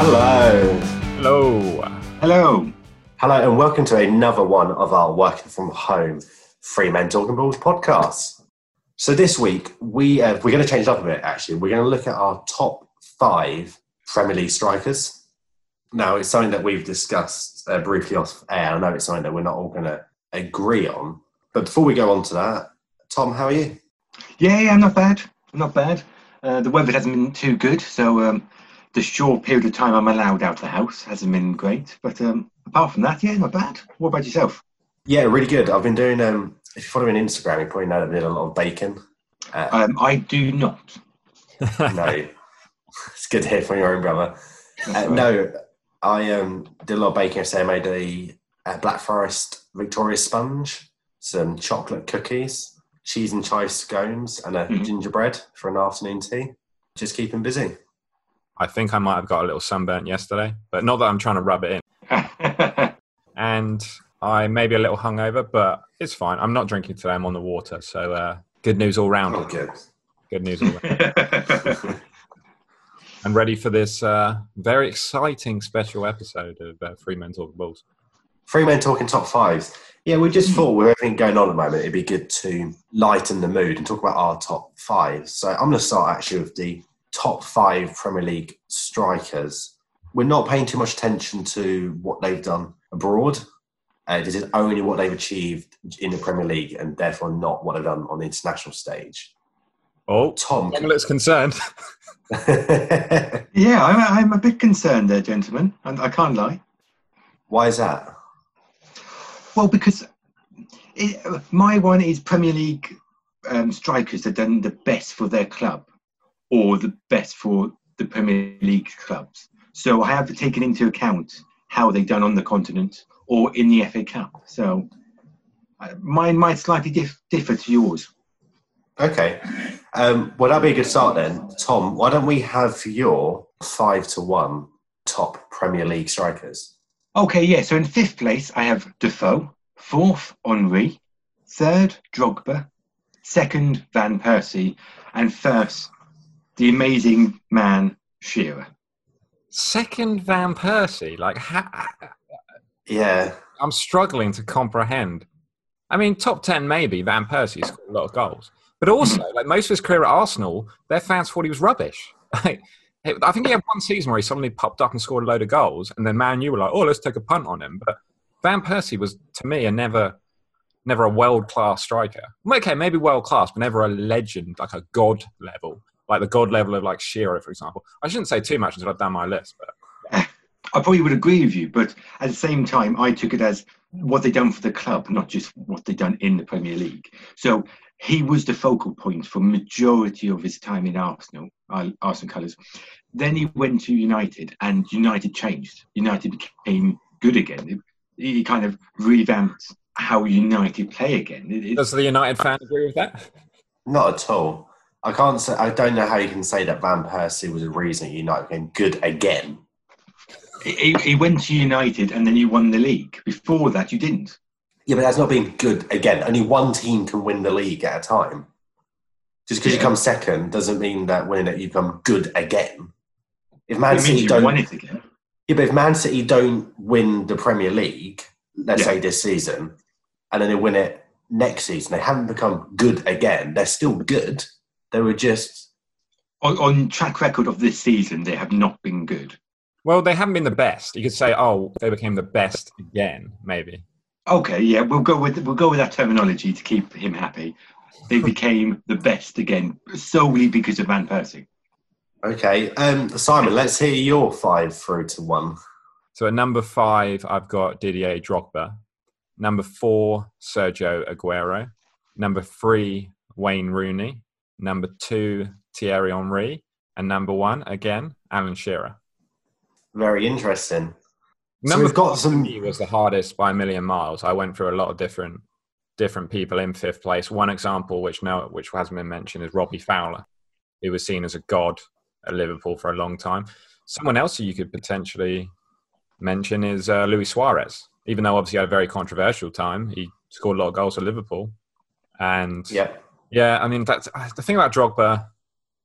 Hello. Hello. Hello. Hello, and welcome to another one of our Working from Home Free Men Talking Balls podcasts. So this week, we, uh, we're going to change it up a bit, actually. We're going to look at our top five Premier League strikers. Now, it's something that we've discussed uh, briefly off air. I know it's something that we're not all going to agree on. But before we go on to that, Tom, how are you? Yeah, yeah, I'm not bad. I'm not bad. Uh, the weather hasn't been too good, so um, the short period of time I'm allowed out of the house hasn't been great. But um, apart from that, yeah, not bad. What about yourself? Yeah, really good. I've been doing, um, if you follow me on Instagram, you probably know that I did a lot of baking. Uh, Um, I do not. no, it's good to hear from your own brother. Uh, right. no, I um, did a lot of baking yesterday. I made a, a Black Forest Victoria sponge, some chocolate cookies, cheese and chive scones, and a Mhm. gingerbread for an afternoon tea. Just keeping busy. I think I might have got a little sunburnt yesterday, but not that I'm trying to rub it in. And I may be a little hungover, but it's fine. I'm not drinking today. I'm on the water. So uh, good news all round. Oh, good. Good news all round. and ready for this uh, very exciting special episode of uh, Free Men Talking Balls. Three men talking top fives. Yeah, we just thought with everything going on at the moment, it'd be good to lighten the mood and talk about our top fives. So I'm going to start actually with the top five Premier League strikers. We're not paying too much attention to what they've done abroad. Uh, this is only what they've achieved in the Premier League and therefore not what they've done on the international stage. Oh, Tom. Tom looks concerned. yeah, I'm, I'm a bit concerned there, gentlemen, and I can't lie. Why is that? Well, because it, my one is Premier League um, strikers have done the best for their club or the best for the Premier League clubs. So I have taken into account how they've done on the continent or in the FA Cup. So uh, mine might slightly dif- differ to yours. Okay. Um, well, that'd be a good start then. Tom, why don't we have your five to one top Premier League strikers? Okay, yeah. So in fifth place, I have Defoe. Fourth, Henry. Third, Drogba. Second, Van Persie. And first, the amazing man, Shearer. Second Van Persie. Like, ha- Yeah. I'm struggling to comprehend. I mean, top 10 maybe, Van Persie scored a lot of goals. But also, hmm. like most of his career at Arsenal, their fans thought he was rubbish. Like, I think he had one season where he suddenly popped up and scored a load of goals, and then Man U were like, oh, let's take a punt on him. But Van Persie was, to me, a never, never a world class striker. Okay, maybe world class, but never a legend, like a god level, like the god level of like Shearer, for example. I shouldn't say too much until I've done my list, but I probably would agree with you, but at the same time, I took it as what they done for the club, not just what they done in the Premier League. So he was the focal point for majority of his time in Arsenal, uh, Arsenal colours. Then he went to United, and United changed. United became good again. He he kind of revamped how United play again. It- it- does the United fan agree with that? Not at all. I can't say. I don't know how you can say that Van Persie was a reason United became good again. he, he went to United, and then you won the league. Before that, you didn't. Yeah, but that's not being good again. Only one team can win the league at a time. Just because you come second doesn't mean that winning it you become good again. If Man It City don't, won it again. yeah, but if Man City don't win the Premier League, let's Yeah. say this season, and then they win it next season, they haven't become good again. They're still good. They were just On, on track record of this season, they have not been good. Well, they haven't been the best. You could say, oh, they became the best again, maybe. Okay, yeah, we'll go with we'll go with that terminology to keep him happy. They became the best again solely because of Van Persie. okay. Um, Simon, let's hear your five through to one. So at number five, I've got Didier Drogba. Number four, Sergio Aguero. Number three, Wayne Rooney. Number two, Thierry Henry. And number one, again, Alan Shearer. Very interesting. So we've got four some- for me was the hardest by a million miles. I went through a lot of different different people in fifth place. One example, which no, which hasn't been mentioned, is Robbie Fowler, who was seen as a god at Liverpool for a long time. Someone else who you could potentially mention is uh, Luis Suarez. Even though obviously he had a very controversial time, he scored a lot of goals for Liverpool. And Yeah. Yeah, I mean that's uh, the thing about Drogba.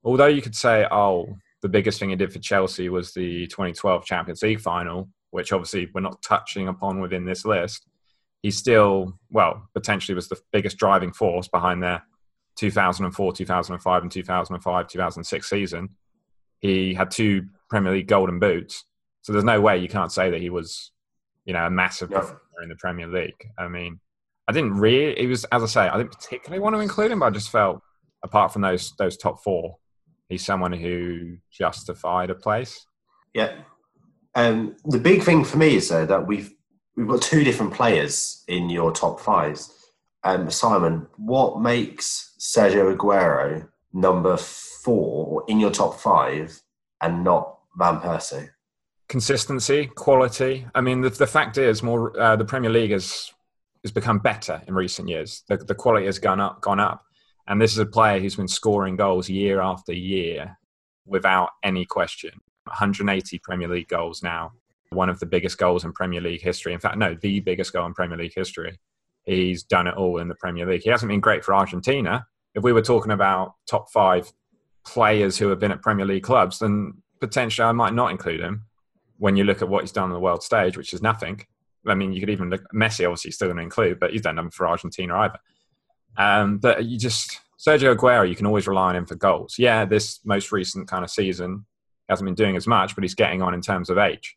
Although you could say, oh, the biggest thing he did for Chelsea was the 2012 Champions League final, which obviously we're not touching upon within this list. He still, well, potentially was the biggest driving force behind their 2004, 2005, and 2005, 2006 season. He had two Premier League golden boots. So there's no way you can't say that he was, you know, a massive Yeah. performer in the Premier League. I mean, I didn't really, it was, as I say, I didn't particularly want to include him, but I just felt, apart from those those top four, he's someone who justified a place. Yeah. Um, the big thing for me is though that we've we've got two different players in your top fives. Um, Simon, what makes Sergio Aguero number four in your top five and not Van Persie? consistency, quality. I mean, the, the fact is, more uh, the Premier League has has become better in recent years. The, the quality has gone up, gone up, and this is a player who's been scoring goals year after year without any question. 180 Premier League goals now, one of the biggest goals in Premier League history. In fact, no, the biggest goal in Premier League history. He's done it all in the Premier League. He hasn't been great for Argentina. If we were talking about top five players who have been at Premier League clubs, then potentially I might not include him when you look at what he's done on the world stage, which is nothing. I mean, you could even look Messi, obviously, still going to include, but he's done nothing for Argentina either. Um, but you just Sergio Aguero, you can always rely on him for goals. Yeah, this most recent kind of season he hasn't been doing as much, but he's getting on in terms of age.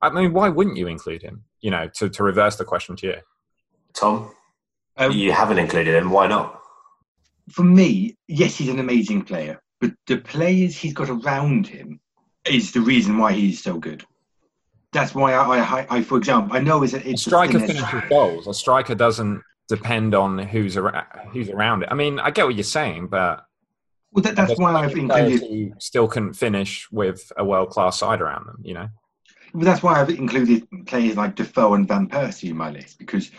I mean, why wouldn't you include him? You know, to, to reverse the question to you. Tom, Um, you haven't included him. Why not? for me, yes, he's an amazing player, but the players he's got around him is the reason why he's so good. That's why I, I, I for example, I know it's a, A it's striker a finesse- finishes goals. A striker doesn't depend on who's around, who's around it. I mean, I get what you're saying, but Well, that, that's why I've included. still couldn't finish with a world class side around them. You know, Well, that's why I've included players like Defoe and Van Persie in my list because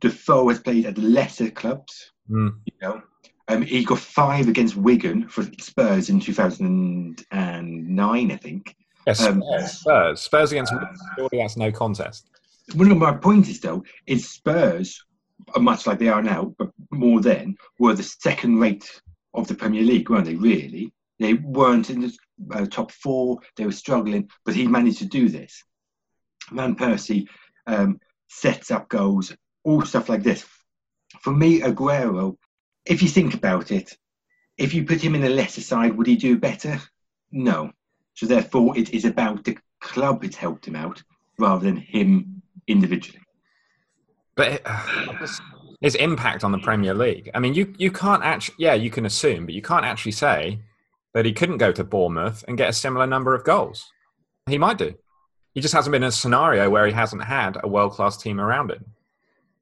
Defoe has played at lesser clubs. Mm. You know, um, he got five against Wigan for Spurs in 2009, I think. Spurs, Um, Spurs, Spurs against Wolves, surely that's no contest. One of my points is though is Spurs, are much like they are now, but more then, were the second rate of the Premier League, weren't they? Really, they weren't in the uh, top four. They were struggling, but he managed to do this. Van Persie um, sets up goals, all stuff like this. For me, Aguero, if you think about it, if you put him in a lesser side, would he do better? No. So therefore, it is about the club that's helped him out rather than him individually. But his impact on the Premier League. I mean, you you can't actually. Yeah, you can assume, but you can't actually say that he couldn't go to Bournemouth and get a similar number of goals. He might do. He just hasn't been in a scenario where he hasn't had a world class team around him.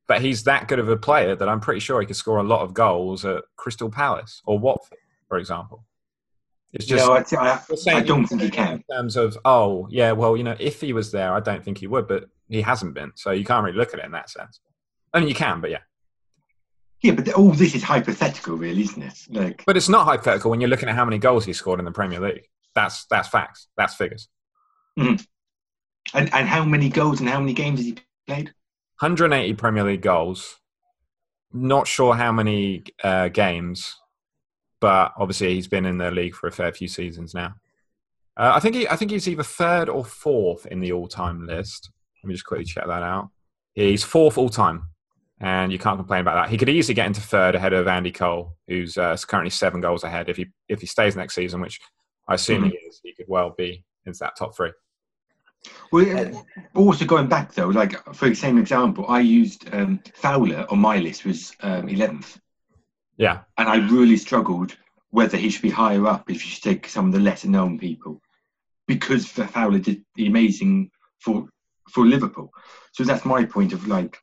But he's that good of a player that I'm pretty sure he could score a lot of goals at Crystal Palace or Watford, for example. It's just no, I, I, I don't think he can. in terms of oh yeah, well you know if he was there, I don't think he would, but he hasn't been, so you can't really look at it in that sense. I mean, you can, but yeah, Yeah, but all this is hypothetical, really, isn't it? Like, but it's not hypothetical when you're looking at how many goals he scored in the Premier League. That's that's facts. That's figures. and, and how many goals and how many games has he played? 180 Premier League goals. Not sure how many uh, games, but obviously he's been in the league for a fair few seasons now. Uh, I think he, I think he's either third or fourth in the all-time list. Let me just quickly check that out. He's fourth all-time, and you can't complain about that. He could easily get into third ahead of Andy Cole, who's uh, currently seven goals ahead. If he if he stays next season, which I assume he is, he could well be into that top three. Well, also going back though, like for the same example, I used um, Fowler on my list was um, 11th, Yeah, and I really struggled whether he should be higher up if you should take some of the lesser known people, because Fowler did the amazing for for Liverpool. So that's my point of like,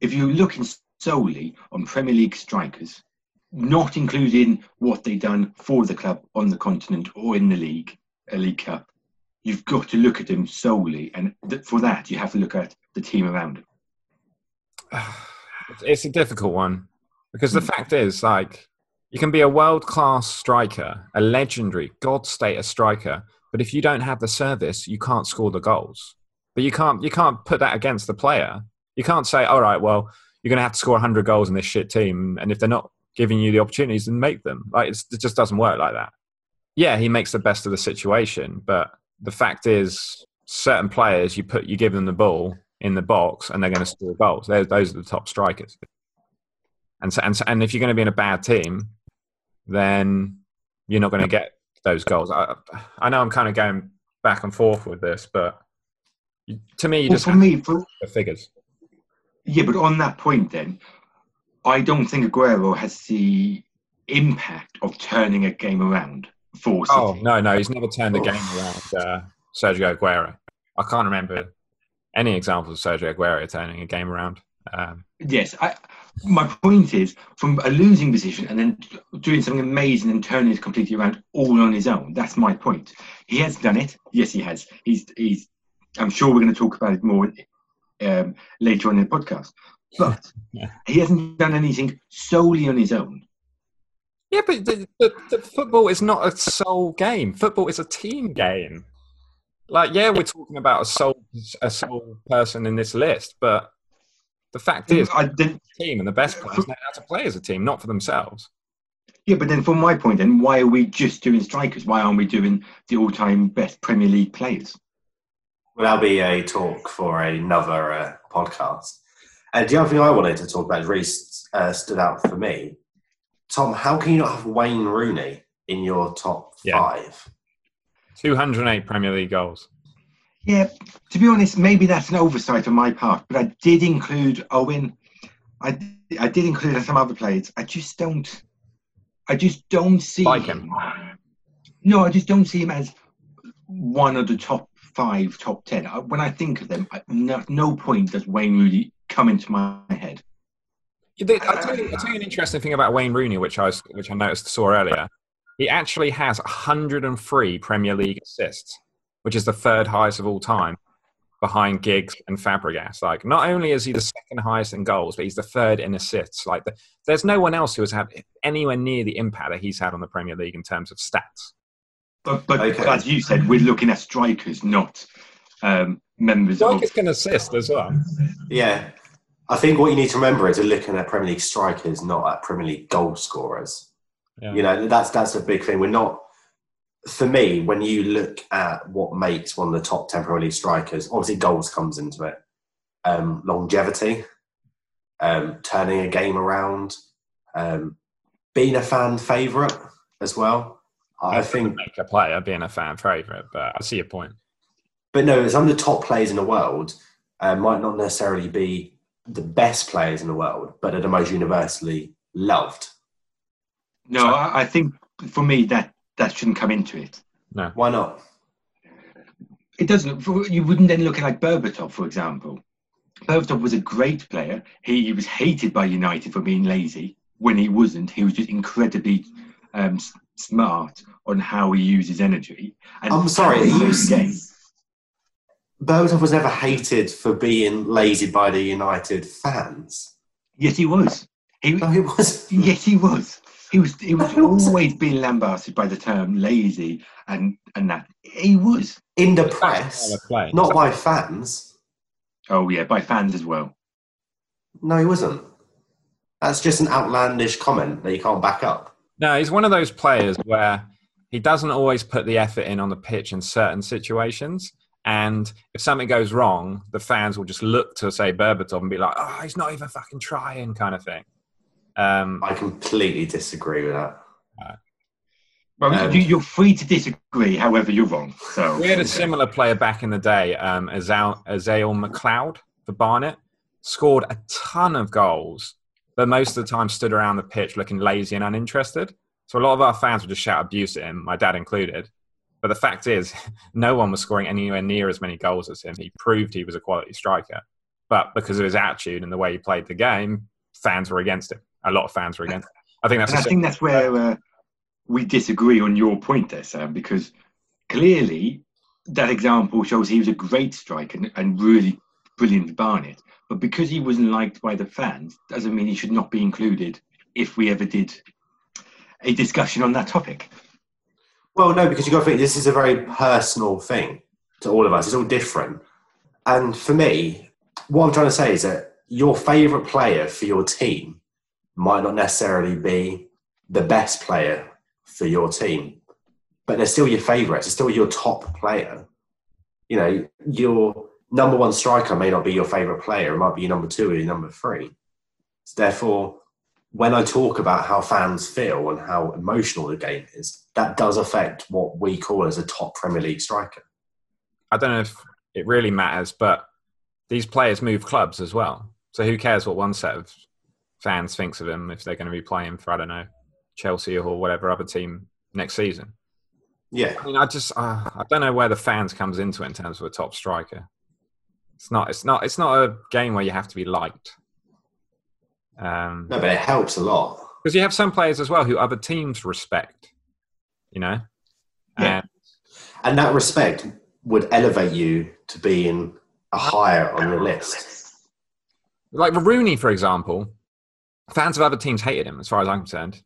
if you're looking solely on Premier League strikers, not including what they've done for the club on the continent or in the league, a League Cup, you've got to look at them solely, and th- for that you have to look at the team around him. it's a difficult one because the hmm. fact is, like, you can be a world class striker, a legendary God status striker, but if you don't have the service, you can't score the goals. But you can't you can't put that against the player. You can't say, all right, well, you're going to have to score 100 goals in this shit team, and if they're not giving you the opportunities, then make them. Like it's, it just doesn't work like that. yeah, he makes the best of the situation. But the fact is, certain players, you put you give them the ball in the box, and they're going to score goals. They're, those are the top strikers. And so, and so, and if you're going to be in a bad team, then you're not going to get those goals. I, I know I'm kind of going back and forth with this, but to me, you Well, just for me, for, the figures. yeah, but on that point, then I don't think Aguero has the impact of turning a game around for City. Oh no, no, he's never turned a game around. Uh, Sergio Aguero. I can't remember any examples of Sergio Aguero turning a game around. Um, Yes, I, my point is from a losing position and then doing something amazing and turning it completely around all on his own. That's my point. He has done it. Yes, he has. He's he's. I'm sure we're going to talk about it more um, later on in the podcast. But Yeah. he hasn't done anything solely on his own. yeah, but the, the, the football is not a sole game. Football is a team game. Like, yeah, we're talking about a sole a sole person in this list, but the fact is, I, then, the team and the best players know how to play as a team, not for themselves. yeah, but then from my point, then why are we just doing strikers? Why aren't we doing the all-time best Premier League players? Well, that'll be a talk for another uh, podcast. And the other thing I wanted to talk about, really uh, stood out for me. Tom, how can you not have Wayne Rooney in your top Yeah. five? 208 Premier League goals. Yeah, to be honest, maybe that's an oversight on my part, but I did include Owen. I I did include some other players. I just don't. I just don't see Like him. No, I just don't see him as one of the top five, top ten. I- When I think of them, at no, no point does Wayne Rooney come into my head. I'll, tell you, I'll tell you an interesting thing about Wayne Rooney, which I was, which I noticed saw earlier. He actually has 103 Premier League assists, which is the third highest of all time, behind Giggs and Fabregas. Like, not only is he the second highest in goals, but he's the third in assists. Like, the, there's no one else who has had anywhere near the impact that he's had on the Premier League in terms of stats. But but Okay. as you said, we're looking at strikers, not um, members of. Strikers can assist as well. Yeah. I think what you need to remember is you're looking at Premier League strikers, not at Premier League goal scorers. Yeah. You know, that's that's a big thing. We're not for me, when you look at what makes one of the top ten Premier League strikers, obviously goals comes into it. Um, longevity, um, turning a game around, um, being a fan favourite as well. I think make a player being a fan favourite, but I see your point. but no, some of the top players in the world uh, might not necessarily be the best players in the world, but are the most universally loved. No, I, I think for me that that shouldn't come into it. No. Why not? It doesn't. You wouldn't then look at like Berbatov, for example. Berbatov was a great player. He, he was hated by United for being lazy. When he wasn't, he was just incredibly um, s- smart on how he uses energy. And I'm sorry, how he you plays the game. Berbatov was never hated for being lazy by the United fans. Yes, he was. He, No, he was. yes, he was. He was. He was No, he wasn't. always being lambasted by the term lazy and and that he was. in the press, not by fans. Oh yeah, by fans as well. No, he wasn't. That's just an outlandish comment that you can't back up. No, he's one of those players where he doesn't always put the effort in on the pitch in certain situations. And if something goes wrong, the fans will just look to say Berbatov and be like, "Oh, he's not even fucking trying," kind of thing. Um, I completely disagree with that. Well, Um, you, you're free to disagree. However, you're wrong. So we had a similar player back in the day, um, Azal, Azale McLeod for Barnet, scored a ton of goals, but most of the time stood around the pitch looking lazy and uninterested. So a lot of our fans would just shout abuse at him, my dad included. But the fact is, no one was scoring anywhere near as many goals as him. He proved he was a quality striker. But because of his attitude and the way he played the game, fans were against him. A lot of fans were against. I think that's And a I think that's where uh, we disagree on your point there, Sam, because clearly that example shows he was a great striker and, and really brilliant with Barnet. But because he wasn't liked by the fans, doesn't mean he should not be included if we ever did a discussion on that topic. Well, no, because you've got to think this is a very personal thing to all of us. It's all different. And for me, what I'm trying to say is that your favourite player for your team might not necessarily be the best player for your team. but they're still your favourites. They're still your top player. You know, your number one striker may not be your favourite player. It might be your number two or your number three. So Therefore, when I talk about how fans feel and how emotional the game is, that does affect what we call as a top Premier League striker. I don't know if it really matters, but these players move clubs as well. So who cares what one set of fans thinks of him if they're going to be playing for I don't know Chelsea or whatever other team next season? Yeah, I mean, I just uh, I don't know where the fans comes into it in terms of a top striker. It's not. It's not. It's not a game where you have to be liked. Um, no, but it helps a lot because you have some players as well who other teams respect. You know, yeah. and, and that respect would elevate you to being a higher on your list. Like Rooney, for example, fans of other teams hated him, as far as I'm concerned.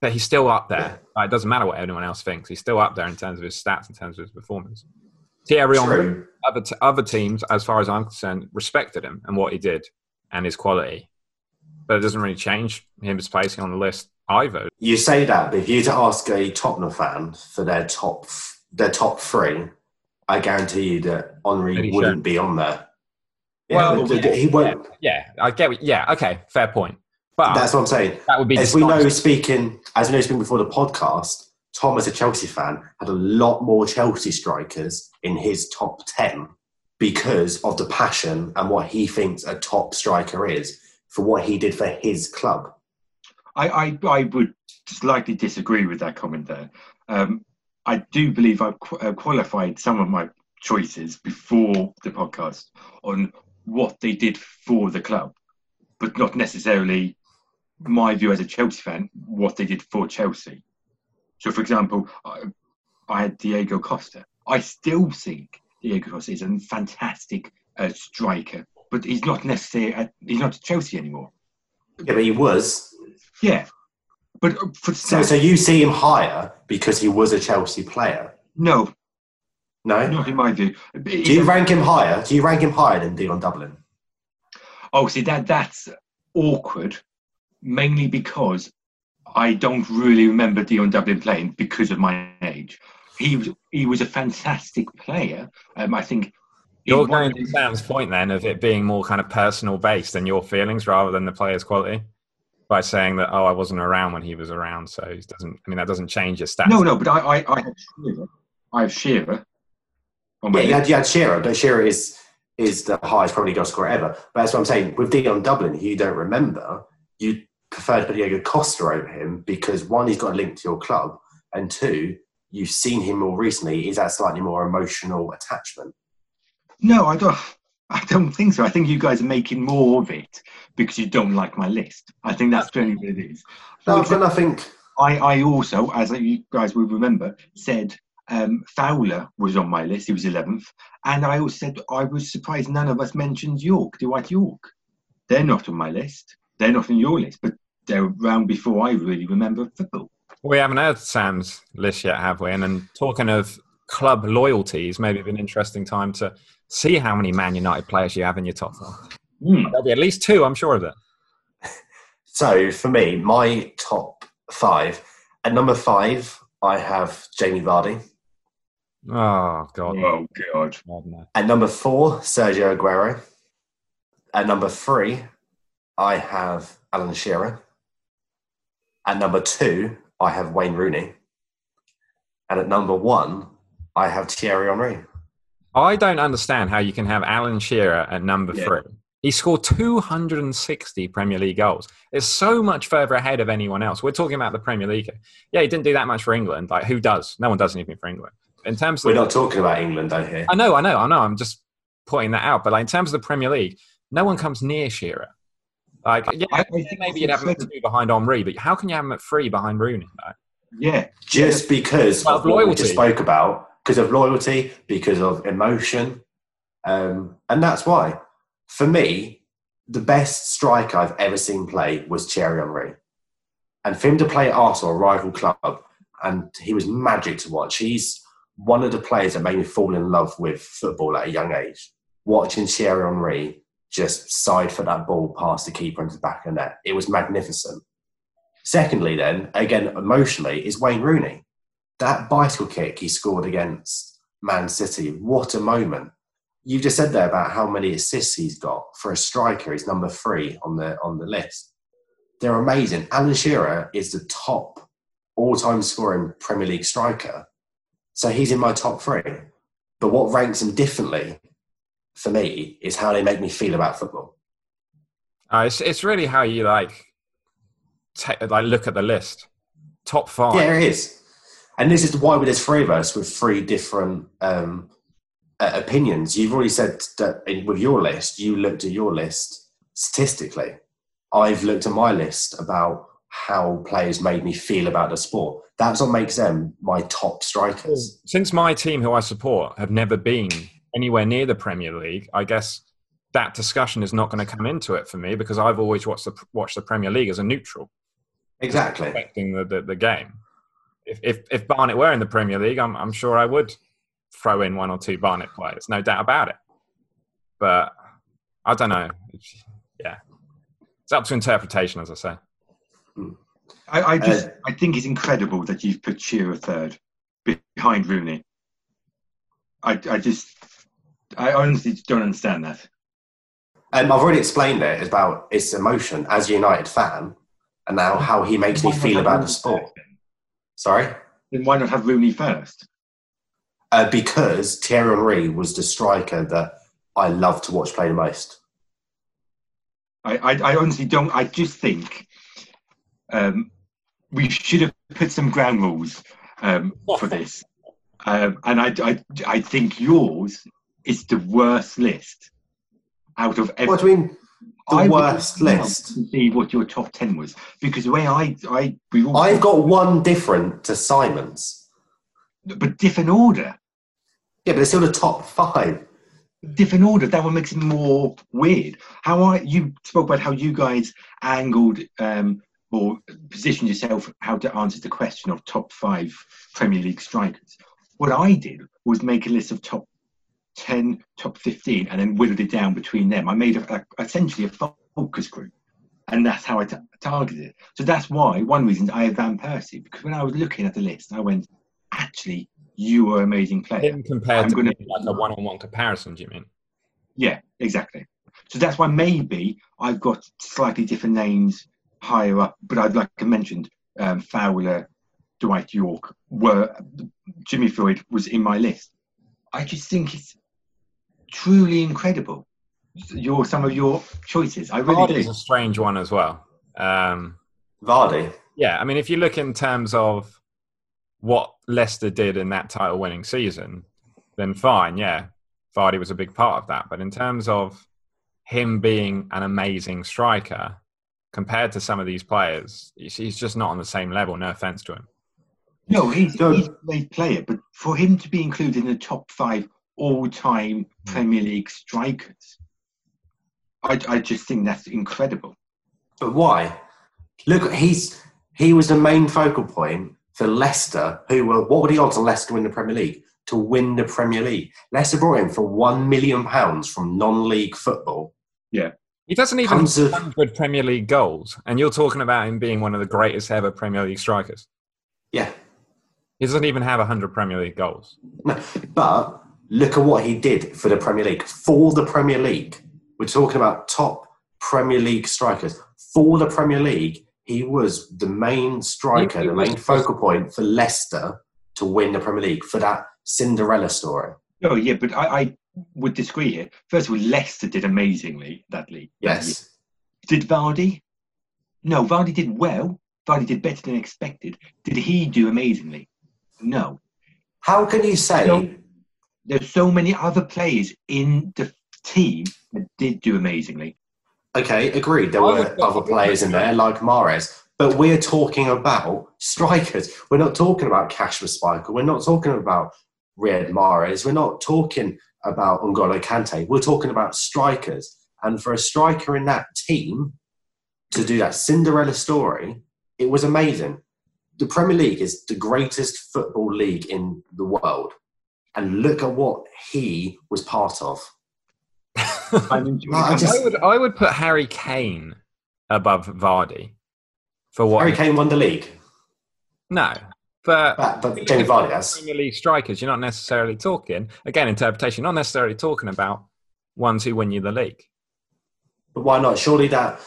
But he's still up there. Like, it doesn't matter what anyone else thinks. He's still up there in terms of his stats, in terms of his performance. Thierry Henry, other, t- other teams, as far as I'm concerned, respected him and what he did and his quality. But it doesn't really change him placing on the list either. You say that, but if you were to ask a Tottenham fan for their top their top three, I guarantee you that Henry wouldn't be on there. well, yeah, he won't. Yeah, yeah, I get. Yeah, okay, fair point. But that's what I'm saying. That would be as we know. Speaking as we know, speaking before the podcast, Tom, as a Chelsea fan, had a lot more Chelsea strikers in his top ten because of the passion and what he thinks a top striker is for what he did for his club. I, I, I would slightly disagree with that comment there. Um, I do believe I've qu- uh, qualified some of my choices before the podcast on what they did for the club, but not necessarily my view as a Chelsea fan, what they did for Chelsea. So, for example, I, I had Diego Costa. I still think Diego Costa is a fantastic uh, striker, but he's not necessarily at, he's not at Chelsea anymore. Yeah, but he was. Yeah, but uh, for so, so you see him higher because he was a Chelsea player? No. No? Not in my view. Do you rank him higher? Do you rank him higher than Dion Dublin? Oh, see, that that's awkward, mainly because I don't really remember Dion Dublin playing because of my age. He was he was a fantastic player. Um, I think you're going to Sam's point then of it being more kind of personal based than your feelings rather than the player's quality by saying that oh I wasn't around when he was around, so it doesn't. I mean that doesn't change your stats. No, no, but I I, I have Shearer. I have Shearer. Yeah, you had, you had Shearer, but Shearer is is the highest probably goal scorer ever. But that's what I'm saying. With Dion Dublin, who you don't remember, you prefer Diego Costa over him because one, he's got a link to your club, and two, you've seen him more recently. Is that slightly more emotional attachment? No, I don't. I don't think so. I think you guys are making more of it because you don't like my list. I think that's generally what it is. No, I think I, I also, as you guys will remember, said um, Fowler was on my list. He was 11th. And I also said I was surprised none of us mentioned Yorke, Dwight Yorke. They're not on my list. They're not on your list, but they're around before I really remember football. We haven't heard Sam's list yet, have we? And then talking of club loyalties, maybe an interesting time to see how many Man United players you have in your top five. Mm. There'll be at least two, I'm sure of it. So for me, my top five. At number five, I have Jamie Vardy. Oh God! Oh God! At number four, Sergio Aguero. At number three, I have Alan Shearer. At number two, I have Wayne Rooney. And at number one, I have Thierry Henry. I don't understand how you can have Alan Shearer at number yeah. three. He scored 260 Premier League goals. It's so much further ahead of anyone else. We're talking about the Premier League. Yeah, he didn't do that much for England. Like, who does? No one does anything for England. In terms, of we're not talking about England, though. Here, I know, I know, I know. I'm just pointing that out. But like in terms of the Premier League, no one comes near Shearer. Like, yeah, I, I think maybe you'd have him at two behind Henry, but how can you have him at three behind Rooney? Like? Yeah, just because well, of what we just spoke about because of loyalty, because of emotion. Um, and that's why, for me, the best striker I've ever seen play was Thierry Henry. And for him to play at Arsenal, a rival club, and he was magic to watch. He's one of the players that made me fall in love with football at a young age. Watching Thierry Henry just side for that ball past the keeper into the back of the net. It was magnificent. Secondly, then, again, emotionally, is Wayne Rooney. that bicycle kick he scored against Man City, what a moment. You just said there about how many assists he's got for a striker. He's number three on the on the list. They're amazing. Alan Shearer is the top all-time scoring Premier League striker, so he's in my top three. But what ranks him differently for me is how they make me feel about football. Uh, it's it's really how you like take, like look at the list. Top five. Yeah, it is. And this is why there's three of us with three different um, uh, opinions. You've already said that in, with your list, you looked at your list statistically. I've looked at my list about how players made me feel about the sport. That's what makes them my top strikers. Since my team, who I support, have never been anywhere near the Premier League, I guess that discussion is not going to come into it for me because I've always watched the watched the Premier League as a neutral, Exactly. affecting the, the, the game. If, if if Barnet were in the Premier League, I'm I'm sure I would throw in one or two Barnet players, no doubt about it. But I don't know. It's- yeah, it's up to interpretation, as I say. I, I just Uh, I think it's incredible that you've put Shearer third behind Rooney. I I just I honestly don't understand that. Um, I've already explained it about its emotion as a United fan and now how he makes me feel about Rooney the sport. first? Sorry? Then why not have Rooney first? Uh, because Thierry Henry was the striker that I love to watch play the most. I, I, I honestly don't. I just think um, we should have put some ground rules um, for this. Um, and I, I, I think yours is the worst list out of every. What do you mean, the I worst list? To see what your top ten was, because the way I, I, we all, I've got one different to Simon's. but different order, Yeah, but it's still the top five. different order. That one makes it more weird. How I, you spoke about how you guys angled um, or positioned yourself how to answer the question of top five Premier League strikers. What I did was make a list of top 10, top 15, and then whittled it down between them. I made a, a, essentially a focus group, and that's how I targeted it. So that's why, one reason I have Van Persie, because when I was looking at the list, I went, actually, you are an amazing player. Him compared I'm to gonna- like a one-on-one comparison. Do you mean? Yeah, exactly. So that's why maybe I've got slightly different names higher up, but I'd like to mention um, Fowler, Dwight Yorke, were Jimmy Floyd was in my list. I just think it's truly incredible. Your some of your choices, I really Vardy's do. a strange one as well. Um, Vardy. yeah, I mean, if you look in terms of what Leicester did in that title-winning season, then fine, yeah, Vardy was a big part of that. But in terms of him being an amazing striker compared to some of these players, he's he's just not on the same level. No offense to him. No, he's, No. he's a great player, but for him to be included in the top five all-time hmm. Premier League strikers, I, I just think that's incredible. But why? Look, he's he was the main focal point for Leicester, who were what were the odds on Leicester win the Premier League? To win the Premier League, Leicester brought him for one million pounds from non-league football. Yeah, he doesn't even Tons have of- 100 Premier League goals, and you're talking about him being one of the greatest ever Premier League strikers. Yeah, He doesn't even have 100 Premier League goals. no, but look at what he did for the Premier League. For the Premier League, we're talking about top Premier League strikers. For the Premier League, he was the main striker, He- he the main focal point for Leicester to win the Premier League for that Cinderella story. Oh yeah, but I, I would disagree here. First of all, Leicester did amazingly that league. Yes. Did Vardy? No, Vardy did well. Vardy did better than expected. Did he do amazingly? No. How can you say? No. There's so many other players in the team that did do amazingly. Okay, agreed. There were other players in there like Mahrez, but we're talking about strikers. We're not talking about Kasper Spiker. We're not talking about Riyad Mahrez. We're not talking about N'Golo Kante. We're talking about strikers. And for a striker in that team to do that Cinderella story, it was amazing. The Premier League is the greatest football league in the world. And look at what he was part of. I mean, I just- I would I would put Harry Kane above Vardy for what Harry Kane won the league. No, But, But, but Jamie Vardy has. Premier League strikers, you're not necessarily talking, again, interpretation, not necessarily talking about ones who win you the league. But why not? Surely that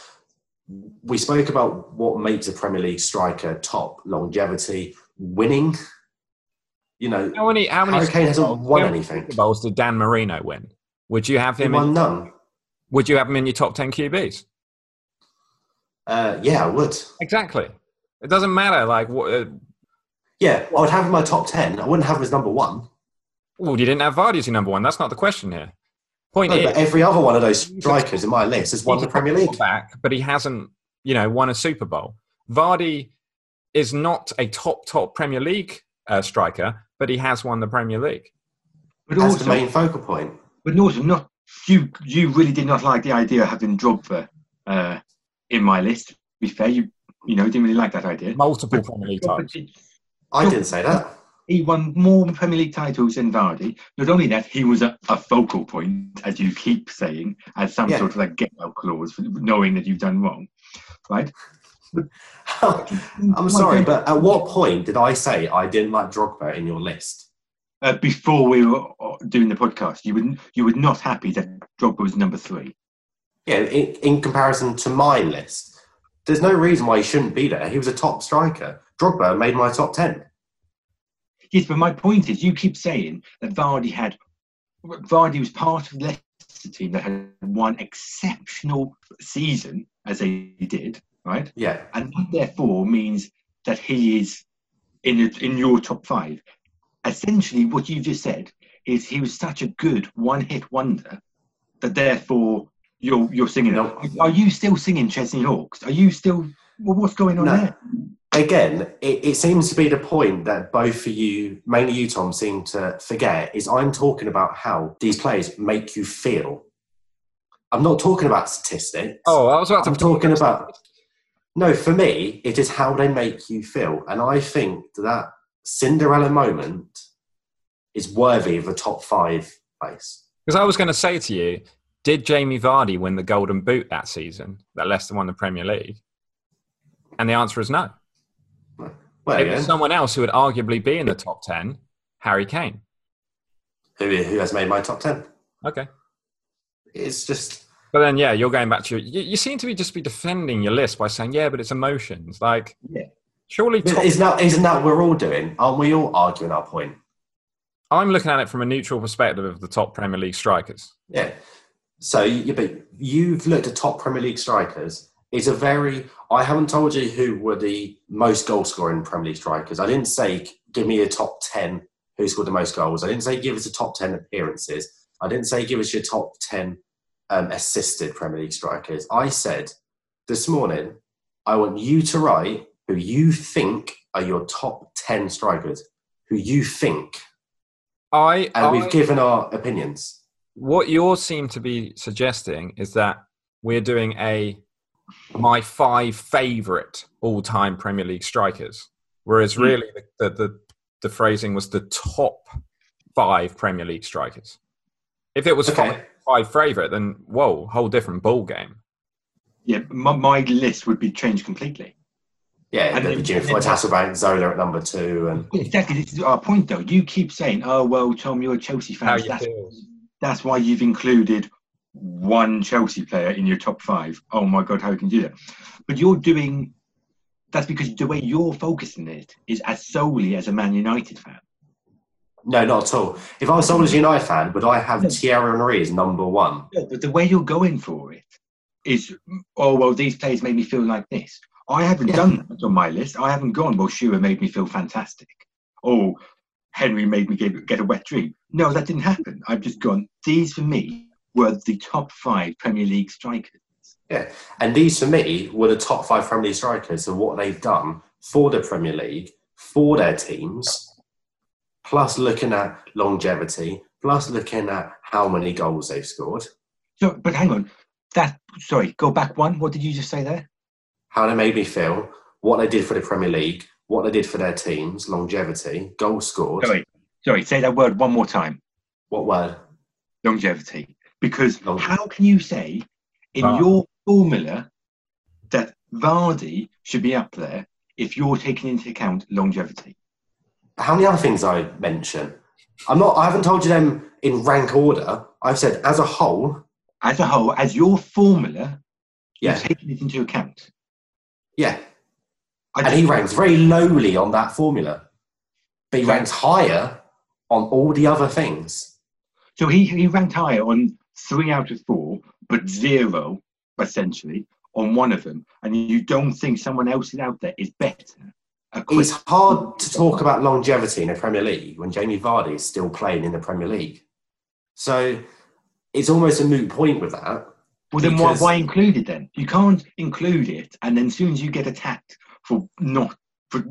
we spoke about what makes a Premier League striker top longevity, winning. You know, How many, how many Harry Kane hasn't won how many anything. Super Bowls did Dan Marino win? Would you have he him won in, none. would you have him in your top 10 QBs? Uh, yeah, I would. Exactly. It doesn't matter. Like, what, uh, Yeah, I would have him in my top ten. I wouldn't have him as number one. well, you didn't have Vardy as your number one. That's not the question here. Point No, is, but every other one of those strikers in my list has won the Premier League. quarterback, but he hasn't, you know, won a Super Bowl. Vardy is not a top top Premier League uh, striker, but he has won the Premier League. But That's also, the main focal point. but also not you. You really did not like the idea of having Drogba uh, in my list. To be fair, you you know didn't really like that idea. Multiple Premier League Drogba titles. I didn't say that. He won more Premier League titles than Vardy. Not only that, he was a, a focal point, as you keep saying, as some Yeah. sort of like get out clause for knowing that you've done wrong, right? I'm sorry, but at what point did I say I didn't like Drogba in your list? uh, before we were uh, doing the podcast, you would you were not happy that Drogba was number three. Yeah, in, in comparison to my list, there's no reason why he shouldn't be there. He was a top striker. Drogba made my top ten. Yes, but my point is, you keep saying that Vardy had Vardy was part of the Leicester team that had one exceptional season, as they did, right? Yeah, And that therefore means that he is in the, in your top five. Essentially, what you just said is he was such a good one-hit wonder that therefore you're you're singing. No. Are, are you still singing Chesney Hawks? Are you still? Well, what's going on No. there? again, it, it seems to be the point that both of you, mainly you, Tom, seem to forget is I'm talking about how these players make you feel. I'm not talking about statistics. Oh, I was about to I'm talking about. No, for me, it is how they make you feel. And I think that Cinderella moment is worthy of a top five place. Because I was going to say to you, did Jamie Vardy win the Golden Boot that season that Leicester won the Premier League? And the answer is no. Well, It was someone else who would arguably be in the top 10, Harry Kane. who, who has made my top 10? Okay. It's just. But then, yeah, you're going back to your, you, you seem to be just be defending your list by saying, yeah, but it's emotions. Like, Yeah. surely top, Isn't that, isn't that what we're all doing? Aren't we all arguing our point? I'm looking at it from a neutral perspective of the top Premier League strikers. Yeah. So, you, but you've looked at top Premier League strikers. It's a very. I haven't told you who were the most goal scoring Premier League strikers. I didn't say give me a top ten who scored the most goals. I didn't say give us a top ten appearances. I didn't say give us your top ten um, assisted Premier League strikers. I said this morning I want you to write who you think are your top ten strikers. Who you think, I, and I we've given our opinions. what you all seem to be suggesting is that we're doing a my five favorite all-time Premier League strikers, whereas Hmm. really the, the, the the phrasing was the top five Premier League strikers. If it was Okay. five, five favorite, then whoa, whole different ball game. Yeah, my, my list would be changed completely. Yeah, And there'd be then- Jimmy Floyd Hasselbaink, Zola at number two, and Exactly, this is our point though. You keep saying, "Oh well, Tom, you're a Chelsea fan. you That's, feel? that's why you've included one Chelsea player in your top five. Oh my God, how can you do that? But you're doing that's because the way you're focusing it is as solely as a Man United fan. No, not at all. If I was someone as a United fan, would I have No. Thierry Henry as number one? No, but the way you're going for it is, oh well, these players made me feel like this. I haven't Yeah. done that on my list. I haven't gone. Well, Shearer made me feel fantastic. Oh, Henry made me get, get a wet dream. No, that didn't happen. I've just gone. These for me were the top five Premier League strikers. Yeah, and these, for me, were the top five Premier League strikers of what they've done for the Premier League, for their teams, plus looking at longevity, plus looking at how many goals they've scored, So, but hang on. That sorry, go back one. What did you just say there? how they made me feel, what they did for the Premier League, what they did for their teams, longevity, goals scored. Sorry, sorry. Say that word one more time. What word? longevity. Because Long- how can you say in Ah. your formula that Vardy should be up there if you're taking into account longevity? How many other things I mention? I'm not. I haven't told you them in rank order. I've said as a whole. As a whole, as your formula, Yeah, you've taken it into account. yeah. I And he ranks very lowly on that formula, but he Right. ranks higher on all the other things. So he, he ranked higher on three out of four, but zero, essentially, on one of them. And you don't think someone else is out there is better? A quick- It's hard to talk about longevity in the Premier League when Jamie Vardy is still playing in the Premier League. So it's almost a moot point with that. well, then why, because- why include it then? You can't include it, and then as soon as you get attacked for not, for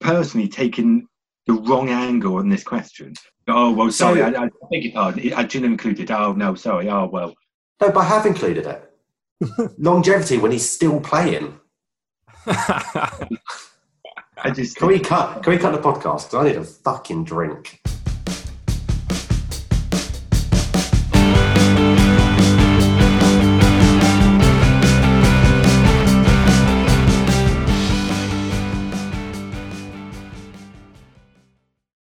personally taking the wrong angle on this question. Oh, well, So- sorry, I, I beg your pardon. I didn't include it. Oh, no, sorry. Oh, well. No, but I have included it. longevity when he's still playing. I just Can we cut? Can we cut the podcast? I need a fucking drink.